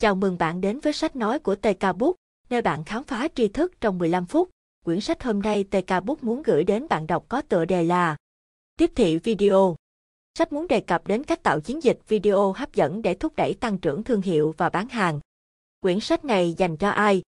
Chào mừng bạn đến với sách nói của TK Book, nơi bạn khám phá tri thức trong 15 phút. Quyển sách hôm nay TK Book muốn gửi đến bạn đọc có tựa đề là Tiếp thị video. Sách muốn đề cập đến cách tạo chiến dịch video hấp dẫn để thúc đẩy tăng trưởng thương hiệu và bán hàng. Quyển sách này dành cho ai?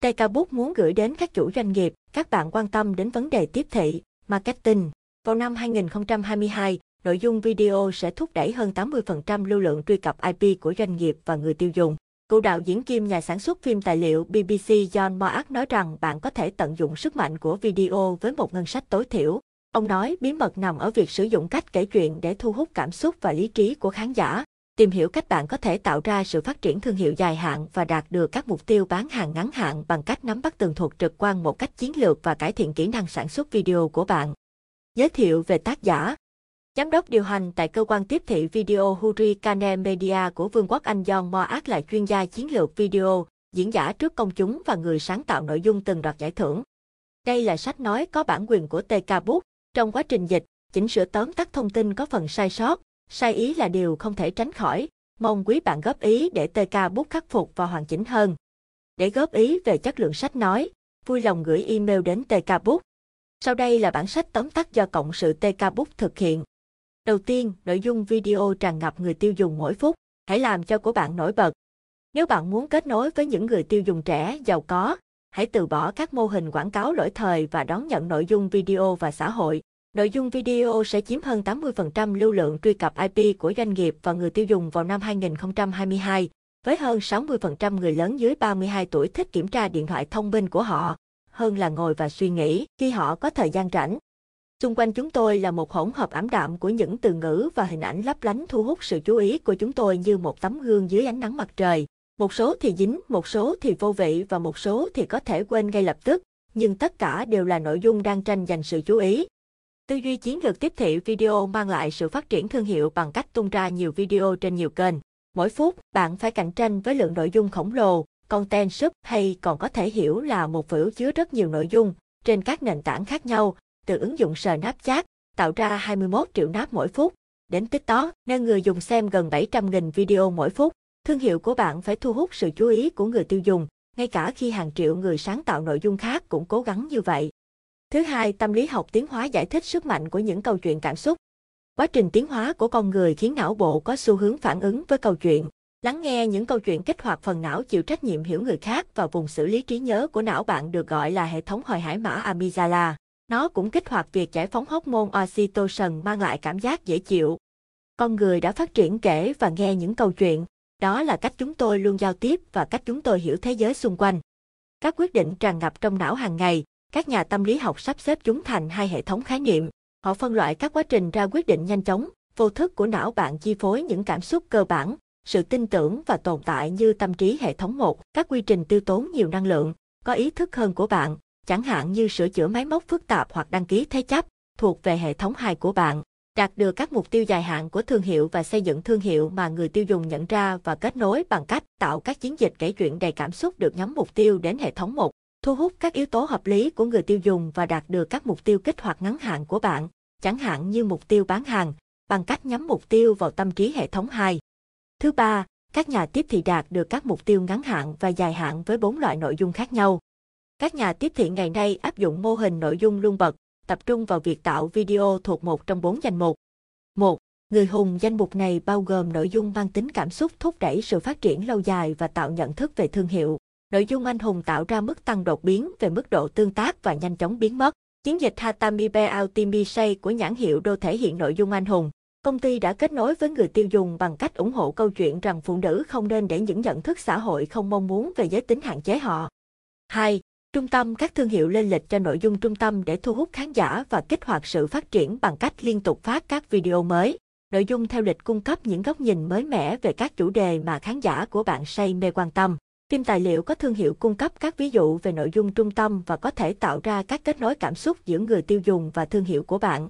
TK Book muốn gửi đến các chủ doanh nghiệp, các bạn quan tâm đến vấn đề tiếp thị, marketing. Vào năm 2022, nội dung video sẽ thúc đẩy hơn 80% lưu lượng truy cập IP của doanh nghiệp và người tiêu dùng. Cựu đạo diễn kim nhà sản xuất phim tài liệu BBC John Moat nói rằng bạn có thể tận dụng sức mạnh của video với một ngân sách tối thiểu. Ông nói bí mật nằm ở việc sử dụng cách kể chuyện để thu hút cảm xúc và lý trí của khán giả. Tìm hiểu cách bạn có thể tạo ra sự phát triển thương hiệu dài hạn và đạt được các mục tiêu bán hàng ngắn hạn bằng cách nắm bắt tường thuật trực quan một cách chiến lược và cải thiện kỹ năng sản xuất video của bạn. Giới thiệu về tác giả Giám đốc điều hành tại cơ quan tiếp thị video Hurricane Media của Vương quốc Anh John Moat là chuyên gia chiến lược video, diễn giả trước công chúng và người sáng tạo nội dung từng đoạt giải thưởng. Đây là sách nói có bản quyền của TK Book. Trong quá trình dịch, chỉnh sửa tóm tắt thông tin có phần sai sót, sai ý là điều không thể tránh khỏi. Mong quý bạn góp ý để TK Book khắc phục và hoàn chỉnh hơn. Để góp ý về chất lượng sách nói, vui lòng gửi email đến TK Book. Sau đây là bản sách tóm tắt do Cộng sự TK Book thực hiện. Đầu tiên, nội dung video tràn ngập người tiêu dùng mỗi phút. Hãy làm cho của bạn nổi bật. Nếu bạn muốn kết nối với những người tiêu dùng trẻ, giàu có, hãy từ bỏ các mô hình quảng cáo lỗi thời và đón nhận nội dung video và xã hội. Nội dung video sẽ chiếm hơn 80% lưu lượng truy cập IP của doanh nghiệp và người tiêu dùng vào năm 2022, với hơn 60% người lớn dưới 32 tuổi thích kiểm tra điện thoại thông minh của họ, hơn là ngồi và suy nghĩ khi họ có thời gian rảnh. Xung quanh chúng tôi là một hỗn hợp ảm đạm của những từ ngữ và hình ảnh lấp lánh thu hút sự chú ý của chúng tôi như một tấm gương dưới ánh nắng mặt trời. Một số thì dính, một số thì vô vị và một số thì có thể quên ngay lập tức, nhưng tất cả đều là nội dung đang tranh giành sự chú ý. Tư duy chiến lược tiếp thị video mang lại sự phát triển thương hiệu bằng cách tung ra nhiều video trên nhiều kênh. Mỗi phút, bạn phải cạnh tranh với lượng nội dung khổng lồ, content sub hay còn có thể hiểu là một phễu chứa rất nhiều nội dung trên các nền tảng khác nhau, từ ứng dụng Snapchat, tạo ra 21 triệu nắp mỗi phút, đến TikTok, nơi người dùng xem gần 700.000 video mỗi phút. Thương hiệu của bạn phải thu hút sự chú ý của người tiêu dùng, ngay cả khi hàng triệu người sáng tạo nội dung khác cũng cố gắng như vậy. Thứ hai, tâm lý học tiến hóa giải thích sức mạnh của những câu chuyện cảm xúc. Quá trình tiến hóa của con người khiến não bộ có xu hướng phản ứng với câu chuyện. Lắng nghe những câu chuyện kích hoạt phần não chịu trách nhiệm hiểu người khác và vùng xử lý trí nhớ của não bạn được gọi là hệ thống hồi hải mã amygdala. Nó cũng kích hoạt việc giải phóng hormone oxytocin mang lại cảm giác dễ chịu. Con người đã phát triển kể và nghe những câu chuyện, đó là cách chúng tôi luôn giao tiếp và cách chúng tôi hiểu thế giới xung quanh. Các quyết định tràn ngập trong não hàng ngày, các nhà tâm lý học sắp xếp chúng thành hai hệ thống khái niệm. Họ phân loại các quá trình ra quyết định nhanh chóng, vô thức của não bạn chi phối những cảm xúc cơ bản, sự tin tưởng và tồn tại như tâm trí hệ thống 1, các quy trình tiêu tốn nhiều năng lượng, có ý thức hơn của bạn, chẳng hạn như sửa chữa máy móc phức tạp hoặc đăng ký thế chấp, thuộc về hệ thống hai của bạn. Đạt được các mục tiêu dài hạn của thương hiệu và xây dựng thương hiệu mà người tiêu dùng nhận ra và kết nối bằng cách tạo các chiến dịch kể chuyện đầy cảm xúc được nhắm mục tiêu đến hệ thống một thu hút các yếu tố hợp lý của người tiêu dùng và đạt được các mục tiêu kích hoạt ngắn hạn của bạn, chẳng hạn như mục tiêu bán hàng, bằng cách nhắm mục tiêu vào tâm trí hệ thống 2. Thứ ba, các nhà tiếp thị đạt được các mục tiêu ngắn hạn và dài hạn với bốn loại nội dung khác nhau. Các nhà tiếp thị ngày nay áp dụng mô hình nội dung luôn bật, tập trung vào việc tạo video thuộc một trong bốn danh mục. Một, Người hùng danh mục này bao gồm nội dung mang tính cảm xúc thúc đẩy sự phát triển lâu dài và tạo nhận thức về thương hiệu. Nội dung anh hùng tạo ra mức tăng đột biến về mức độ tương tác và nhanh chóng biến mất. Chiến dịch Hatamibe Ultimisei của nhãn hiệu đô thể hiện nội dung anh hùng. Công ty đã kết nối với người tiêu dùng bằng cách ủng hộ câu chuyện rằng phụ nữ không nên để những nhận thức xã hội không mong muốn về giới tính hạn chế họ. 2. Trung tâm các thương hiệu lên lịch cho nội dung trung tâm để thu hút khán giả và kích hoạt sự phát triển bằng cách liên tục phát các video mới. Nội dung theo lịch cung cấp những góc nhìn mới mẻ về các chủ đề mà khán giả của bạn say mê quan tâm. Phim tài liệu có thương hiệu cung cấp các ví dụ về nội dung trung tâm và có thể tạo ra các kết nối cảm xúc giữa người tiêu dùng và thương hiệu của bạn.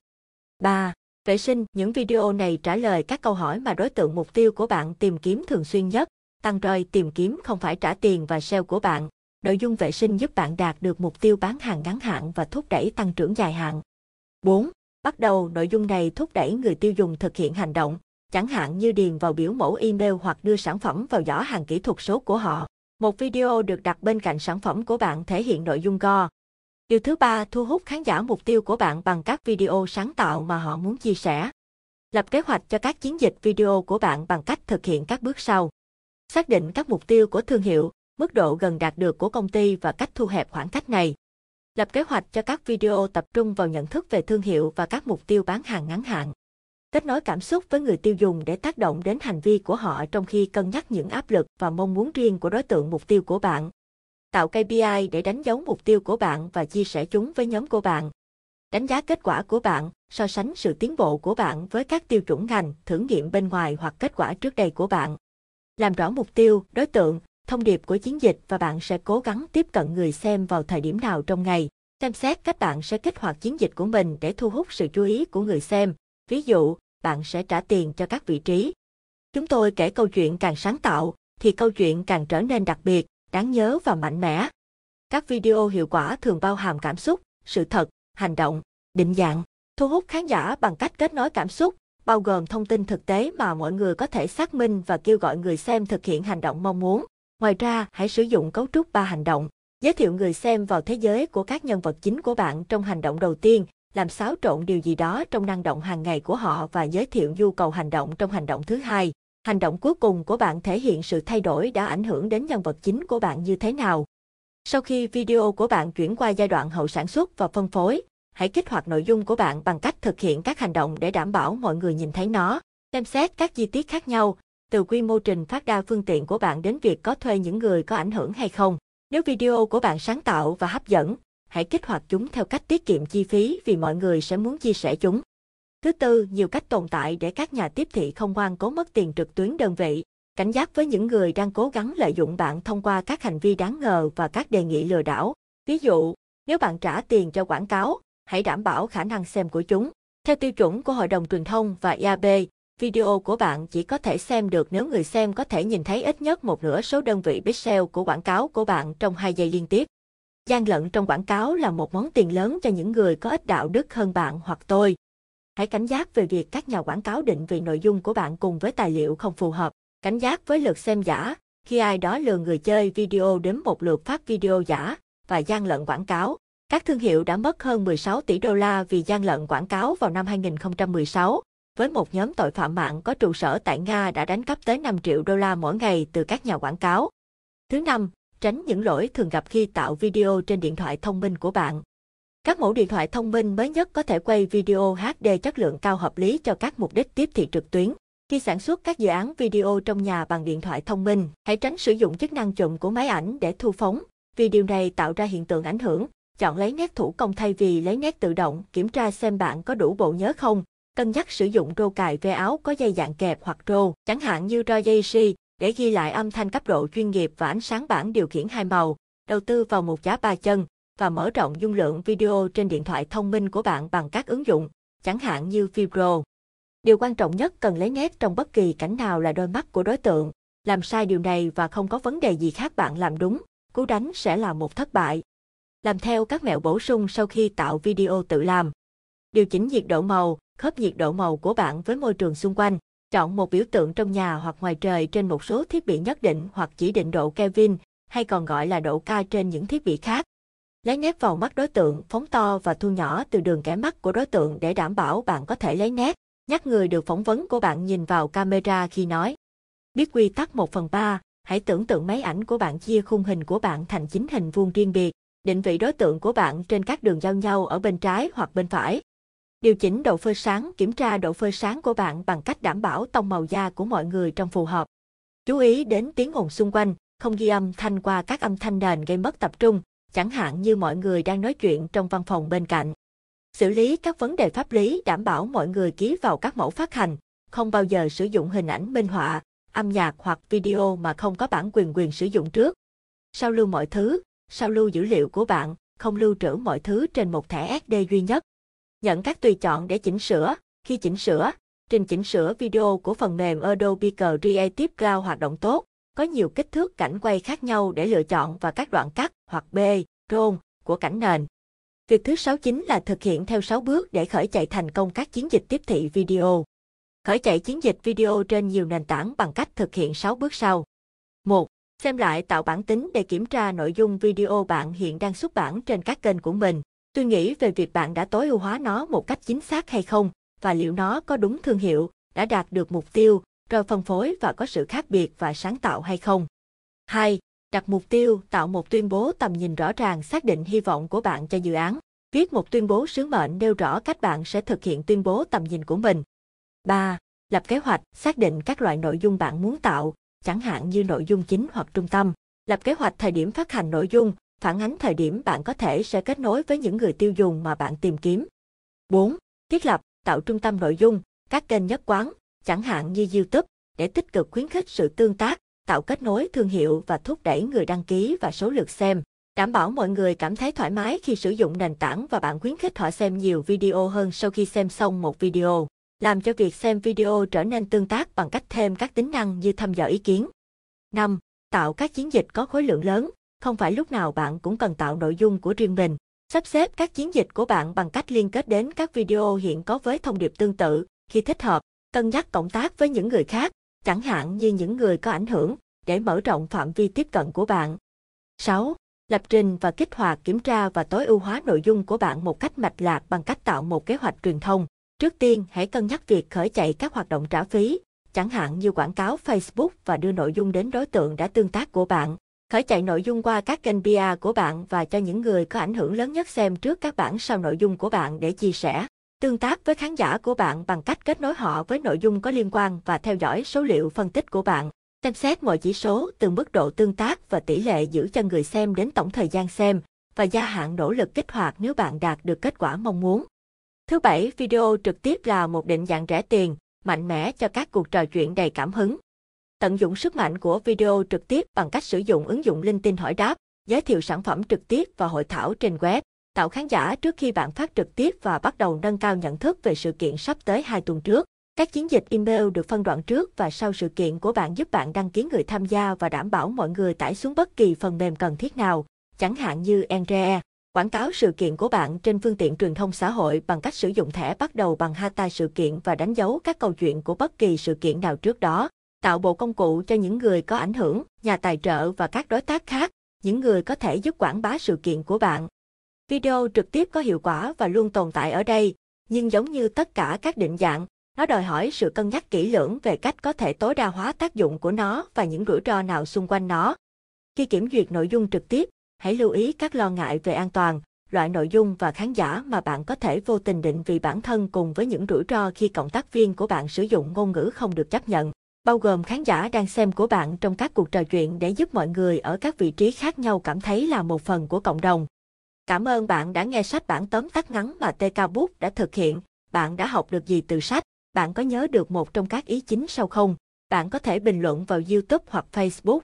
3. Vệ sinh, những video này trả lời các câu hỏi mà đối tượng mục tiêu của bạn tìm kiếm thường xuyên nhất. Tăng roi tìm kiếm không phải trả tiền và SEO của bạn. Nội dung vệ sinh giúp bạn đạt được mục tiêu bán hàng ngắn hạn và thúc đẩy tăng trưởng dài hạn. 4. Bắt đầu, nội dung này thúc đẩy người tiêu dùng thực hiện hành động. chẳng hạn như điền vào biểu mẫu email hoặc đưa sản phẩm vào giỏ hàng kỹ thuật số của họ. Một video được đặt bên cạnh sản phẩm của bạn thể hiện nội dung go. Điều thứ ba, thu hút khán giả mục tiêu của bạn bằng các video sáng tạo mà họ muốn chia sẻ. Lập kế hoạch cho các chiến dịch video của bạn bằng cách thực hiện các bước sau. Xác định các mục tiêu của thương hiệu, mức độ gần đạt được của công ty và cách thu hẹp khoảng cách này. Lập kế hoạch cho các video tập trung vào nhận thức về thương hiệu và các mục tiêu bán hàng ngắn hạn. Kết nối cảm xúc với người tiêu dùng để tác động đến hành vi của họ trong khi cân nhắc những áp lực và mong muốn riêng của đối tượng mục tiêu của bạn. Tạo KPI để đánh dấu mục tiêu của bạn và chia sẻ chúng với nhóm của bạn. Đánh giá kết quả của bạn, so sánh sự tiến bộ của bạn với các tiêu chuẩn ngành, thử nghiệm bên ngoài hoặc kết quả trước đây của bạn. Làm rõ mục tiêu, đối tượng, thông điệp của chiến dịch và bạn sẽ cố gắng tiếp cận người xem vào thời điểm nào trong ngày. Xem xét cách bạn sẽ kích hoạt chiến dịch của mình để thu hút sự chú ý của người xem. Ví dụ, bạn sẽ trả tiền cho các vị trí. Chúng tôi kể câu chuyện càng sáng tạo, thì câu chuyện càng trở nên đặc biệt, đáng nhớ và mạnh mẽ. Các video hiệu quả thường bao hàm cảm xúc, sự thật, hành động, định dạng, thu hút khán giả bằng cách kết nối cảm xúc, bao gồm thông tin thực tế mà mọi người có thể xác minh và kêu gọi người xem thực hiện hành động mong muốn. Ngoài ra, hãy sử dụng cấu trúc ba hành động, giới thiệu người xem vào thế giới của các nhân vật chính của bạn trong hành động đầu tiên, làm xáo trộn điều gì đó trong năng động hàng ngày của họ và giới thiệu nhu cầu hành động trong hành động thứ hai. Hành động cuối cùng của bạn thể hiện sự thay đổi đã ảnh hưởng đến nhân vật chính của bạn như thế nào. Sau khi video của bạn chuyển qua giai đoạn hậu sản xuất và phân phối, hãy kích hoạt nội dung của bạn bằng cách thực hiện các hành động để đảm bảo mọi người nhìn thấy nó. Xem xét các chi tiết khác nhau, từ quy mô trình phát đa phương tiện của bạn đến việc có thuê những người có ảnh hưởng hay không. Nếu video của bạn sáng tạo và hấp dẫn, hãy kích hoạt chúng theo cách tiết kiệm chi phí vì mọi người sẽ muốn chia sẻ chúng. Thứ tư, nhiều cách tồn tại để các nhà tiếp thị không ngoan cố mất tiền trực tuyến đơn vị. Cảnh giác với những người đang cố gắng lợi dụng bạn thông qua các hành vi đáng ngờ và các đề nghị lừa đảo. Ví dụ, nếu bạn trả tiền cho quảng cáo, hãy đảm bảo khả năng xem của chúng. Theo tiêu chuẩn của Hội đồng Truyền thông và IAB, video của bạn chỉ có thể xem được nếu người xem có thể nhìn thấy ít nhất một nửa số đơn vị pixel của quảng cáo của bạn trong 2 giây liên tiếp. Gian lận trong quảng cáo là một món tiền lớn cho những người có ít đạo đức hơn bạn hoặc tôi. Hãy cảnh giác về việc các nhà quảng cáo định vị nội dung của bạn cùng với tài liệu không phù hợp. Cảnh giác với lượt xem giả, khi ai đó lừa người chơi video đến một lượt phát video giả và gian lận quảng cáo. Các thương hiệu đã mất hơn 16 tỷ đô la vì gian lận quảng cáo vào năm 2016, với một nhóm tội phạm mạng có trụ sở tại Nga đã đánh cắp tới 5 triệu đô la mỗi ngày từ các nhà quảng cáo. Thứ năm, tránh những lỗi thường gặp khi tạo video trên điện thoại thông minh của bạn. Các mẫu điện thoại thông minh mới nhất có thể quay video HD chất lượng cao hợp lý cho các mục đích tiếp thị trực tuyến. Khi sản xuất các dự án video trong nhà bằng điện thoại thông minh, hãy tránh sử dụng chức năng chụm của máy ảnh để thu phóng, vì điều này tạo ra hiện tượng ảnh hưởng. Chọn lấy nét thủ công thay vì lấy nét tự động, kiểm tra xem bạn có đủ bộ nhớ không. Cân nhắc sử dụng rô cài ve áo có dây dạng kẹp hoặc rô, chẳng hạn như rô dây si, để ghi lại âm thanh cấp độ chuyên nghiệp và ánh sáng bảng điều khiển hai màu. Đầu tư vào một giá ba chân và mở rộng dung lượng video trên điện thoại thông minh của bạn bằng các ứng dụng, chẳng hạn như Fibro. Điều quan trọng nhất cần lấy nét trong bất kỳ cảnh nào là đôi mắt của đối tượng. Làm sai điều này và không có vấn đề gì khác bạn làm đúng, cú đánh sẽ là một thất bại. Làm theo các mẹo bổ sung sau khi tạo video tự làm. Điều chỉnh nhiệt độ màu, khớp nhiệt độ màu của bạn với môi trường xung quanh. Chọn một biểu tượng trong nhà hoặc ngoài trời trên một số thiết bị nhất định hoặc chỉ định độ Kelvin, hay còn gọi là độ K trên những thiết bị khác. Lấy nét vào mắt đối tượng, phóng to và thu nhỏ từ đường kẻ mắt của đối tượng để đảm bảo bạn có thể lấy nét. Nhắc người được phỏng vấn của bạn nhìn vào camera khi nói. Biết quy tắc 1 phần 3, hãy tưởng tượng máy ảnh của bạn chia khung hình của bạn thành chín hình vuông riêng biệt. Định vị đối tượng của bạn trên các đường giao nhau ở bên trái hoặc bên phải. Điều chỉnh độ phơi sáng, kiểm tra độ phơi sáng của bạn bằng cách đảm bảo tông màu da của mọi người trong phù hợp. Chú ý đến tiếng ồn xung quanh, không ghi âm thanh qua các âm thanh nền gây mất tập trung, chẳng hạn như mọi người đang nói chuyện trong văn phòng bên cạnh. Xử lý các vấn đề pháp lý đảm bảo mọi người ký vào các mẫu phát hành, không bao giờ sử dụng hình ảnh minh họa, âm nhạc hoặc video mà không có bản quyền quyền sử dụng trước. Sao lưu mọi thứ, sao lưu dữ liệu của bạn, không lưu trữ mọi thứ trên một thẻ SD duy nhất. Nhận các tùy chọn để chỉnh sửa, khi chỉnh sửa, trình chỉnh sửa video của phần mềm Adobe Creative Cloud hoạt động tốt, có nhiều kích thước cảnh quay khác nhau để lựa chọn và các đoạn cắt hoặc B, roll của cảnh nền. Việc thứ sáu chính là thực hiện theo 6 bước để khởi chạy thành công các chiến dịch tiếp thị video. Khởi chạy chiến dịch video trên nhiều nền tảng bằng cách thực hiện 6 bước sau. 1. Xem lại tạo bản tính để kiểm tra nội dung video bạn hiện đang xuất bản trên các kênh của mình. Tôi nghĩ về việc bạn đã tối ưu hóa nó một cách chính xác hay không, và liệu nó có đúng thương hiệu, đã đạt được mục tiêu, rồi phân phối và có sự khác biệt và sáng tạo hay không. 2. Đặt mục tiêu, tạo một tuyên bố tầm nhìn rõ ràng xác định hy vọng của bạn cho dự án. Viết một tuyên bố sứ mệnh nêu rõ cách bạn sẽ thực hiện tuyên bố tầm nhìn của mình. 3. Lập kế hoạch, xác định các loại nội dung bạn muốn tạo, chẳng hạn như nội dung chính hoặc trung tâm. Lập kế hoạch thời điểm phát hành nội dung, phản ánh thời điểm bạn có thể sẽ kết nối với những người tiêu dùng mà bạn tìm kiếm. 4. Thiết lập, tạo trung tâm nội dung, các kênh nhất quán, chẳng hạn như YouTube, để tích cực khuyến khích sự tương tác, tạo kết nối thương hiệu và thúc đẩy người đăng ký và số lượt xem. Đảm bảo mọi người cảm thấy thoải mái khi sử dụng nền tảng và bạn khuyến khích họ xem nhiều video hơn sau khi xem xong một video. Làm cho việc xem video trở nên tương tác bằng cách thêm các tính năng như thăm dò ý kiến. 5. Tạo các chiến dịch có khối lượng lớn. Không phải lúc nào bạn cũng cần tạo nội dung của riêng mình. Sắp xếp các chiến dịch của bạn bằng cách liên kết đến các video hiện có với thông điệp tương tự. Khi thích hợp, cân nhắc cộng tác với những người khác, chẳng hạn như những người có ảnh hưởng, để mở rộng phạm vi tiếp cận của bạn. 6. Lập trình và kích hoạt kiểm tra và tối ưu hóa nội dung của bạn một cách mạch lạc bằng cách tạo một kế hoạch truyền thông. Trước tiên, hãy cân nhắc việc khởi chạy các hoạt động trả phí, chẳng hạn như quảng cáo Facebook và đưa nội dung đến đối tượng đã tương tác của bạn. Khởi chạy nội dung qua các kênh PR của bạn và cho những người có ảnh hưởng lớn nhất xem trước các bản sao nội dung của bạn để chia sẻ. Tương tác với khán giả của bạn bằng cách kết nối họ với nội dung có liên quan và theo dõi số liệu phân tích của bạn. Xem xét mọi chỉ số từ mức độ tương tác và tỷ lệ giữ cho người xem đến tổng thời gian xem và gia hạn nỗ lực kích hoạt nếu bạn đạt được kết quả mong muốn. Thứ bảy, video trực tiếp là một định dạng rẻ tiền, mạnh mẽ cho các cuộc trò chuyện đầy cảm hứng. Tận dụng sức mạnh của video trực tiếp bằng cách sử dụng ứng dụng linh tinh hỏi đáp, giới thiệu sản phẩm trực tiếp và hội thảo trên web, tạo khán giả trước khi bạn phát trực tiếp và bắt đầu nâng cao nhận thức về sự kiện sắp tới hai tuần trước. Các chiến dịch email được phân đoạn trước và sau sự kiện của bạn giúp bạn đăng ký người tham gia và đảm bảo mọi người tải xuống bất kỳ phần mềm cần thiết nào, chẳng hạn như Andre. Quảng cáo sự kiện của bạn trên phương tiện truyền thông xã hội bằng cách sử dụng thẻ bắt đầu bằng hashtag sự kiện và đánh dấu các câu chuyện của bất kỳ sự kiện nào trước đó. Tạo bộ công cụ cho những người có ảnh hưởng, nhà tài trợ và các đối tác khác, những người có thể giúp quảng bá sự kiện của bạn. Video trực tiếp có hiệu quả và luôn tồn tại ở đây, nhưng giống như tất cả các định dạng, nó đòi hỏi sự cân nhắc kỹ lưỡng về cách có thể tối đa hóa tác dụng của nó và những rủi ro nào xung quanh nó. Khi kiểm duyệt nội dung trực tiếp, hãy lưu ý các lo ngại về an toàn, loại nội dung và khán giả mà bạn có thể vô tình định vị bản thân cùng với những rủi ro khi cộng tác viên của bạn sử dụng ngôn ngữ không được chấp nhận, bao gồm khán giả đang xem của bạn trong các cuộc trò chuyện để giúp mọi người ở các vị trí khác nhau cảm thấy là một phần của cộng đồng. Cảm ơn bạn đã nghe sách bản tóm tắt ngắn mà TK Book đã thực hiện. Bạn đã học được gì từ sách? Bạn có nhớ được một trong các ý chính sau không? Bạn có thể bình luận vào YouTube hoặc Facebook.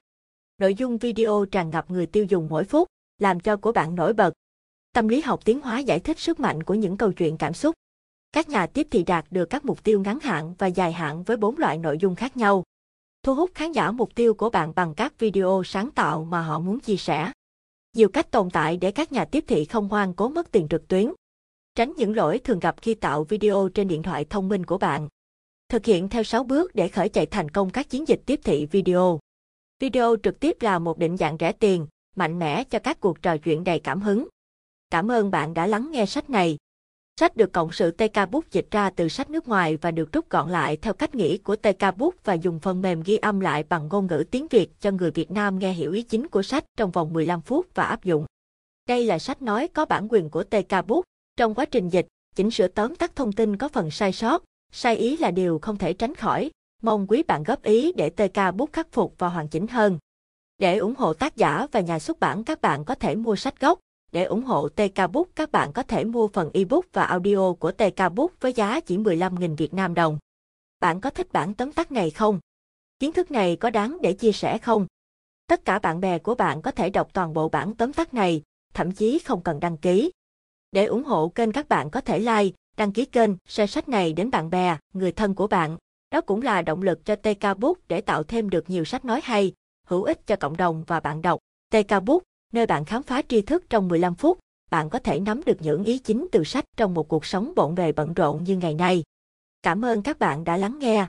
Nội dung video tràn ngập người tiêu dùng mỗi phút, làm cho của bạn nổi bật. Tâm lý học tiến hóa giải thích sức mạnh của những câu chuyện cảm xúc. Các nhà tiếp thị đạt được các mục tiêu ngắn hạn và dài hạn với bốn loại nội dung khác nhau. Thu hút khán giả mục tiêu của bạn bằng các video sáng tạo mà họ muốn chia sẻ. Nhiều cách tồn tại để các nhà tiếp thị không hoang cố mất tiền trực tuyến. Tránh những lỗi thường gặp khi tạo video trên điện thoại thông minh của bạn. Thực hiện theo 6 bước để khởi chạy thành công các chiến dịch tiếp thị video. Video trực tiếp là một định dạng rẻ tiền, mạnh mẽ cho các cuộc trò chuyện đầy cảm hứng. Cảm ơn bạn đã lắng nghe sách này. Sách được cộng sự TK Book dịch ra từ sách nước ngoài và được rút gọn lại theo cách nghĩ của TK Book và dùng phần mềm ghi âm lại bằng ngôn ngữ tiếng Việt cho người Việt Nam nghe hiểu ý chính của sách trong vòng 15 phút và áp dụng. Đây là sách nói có bản quyền của TK Book. Trong quá trình dịch, chỉnh sửa tóm tắt thông tin có phần sai sót, sai ý là điều không thể tránh khỏi. Mong quý bạn góp ý để TK Book khắc phục và hoàn chỉnh hơn. Để ủng hộ tác giả và nhà xuất bản các bạn có thể mua sách gốc. Để ủng hộ TK Book các bạn có thể mua phần ebook và audio của TK Book với giá chỉ 15.000 Việt Nam đồng. Bạn có thích bản tóm tắt này không? Kiến thức này có đáng để chia sẻ không? Tất cả bạn bè của bạn có thể đọc toàn bộ bản tóm tắt này, thậm chí không cần đăng ký. Để ủng hộ kênh các bạn có thể like, đăng ký kênh, share sách này đến bạn bè, người thân của bạn. Đó cũng là động lực cho TK Book để tạo thêm được nhiều sách nói hay, hữu ích cho cộng đồng và bạn đọc. TK Book, nơi bạn khám phá tri thức trong 15 phút, bạn có thể nắm được những ý chính từ sách trong một cuộc sống bộn bề bận rộn như ngày nay. Cảm ơn các bạn đã lắng nghe.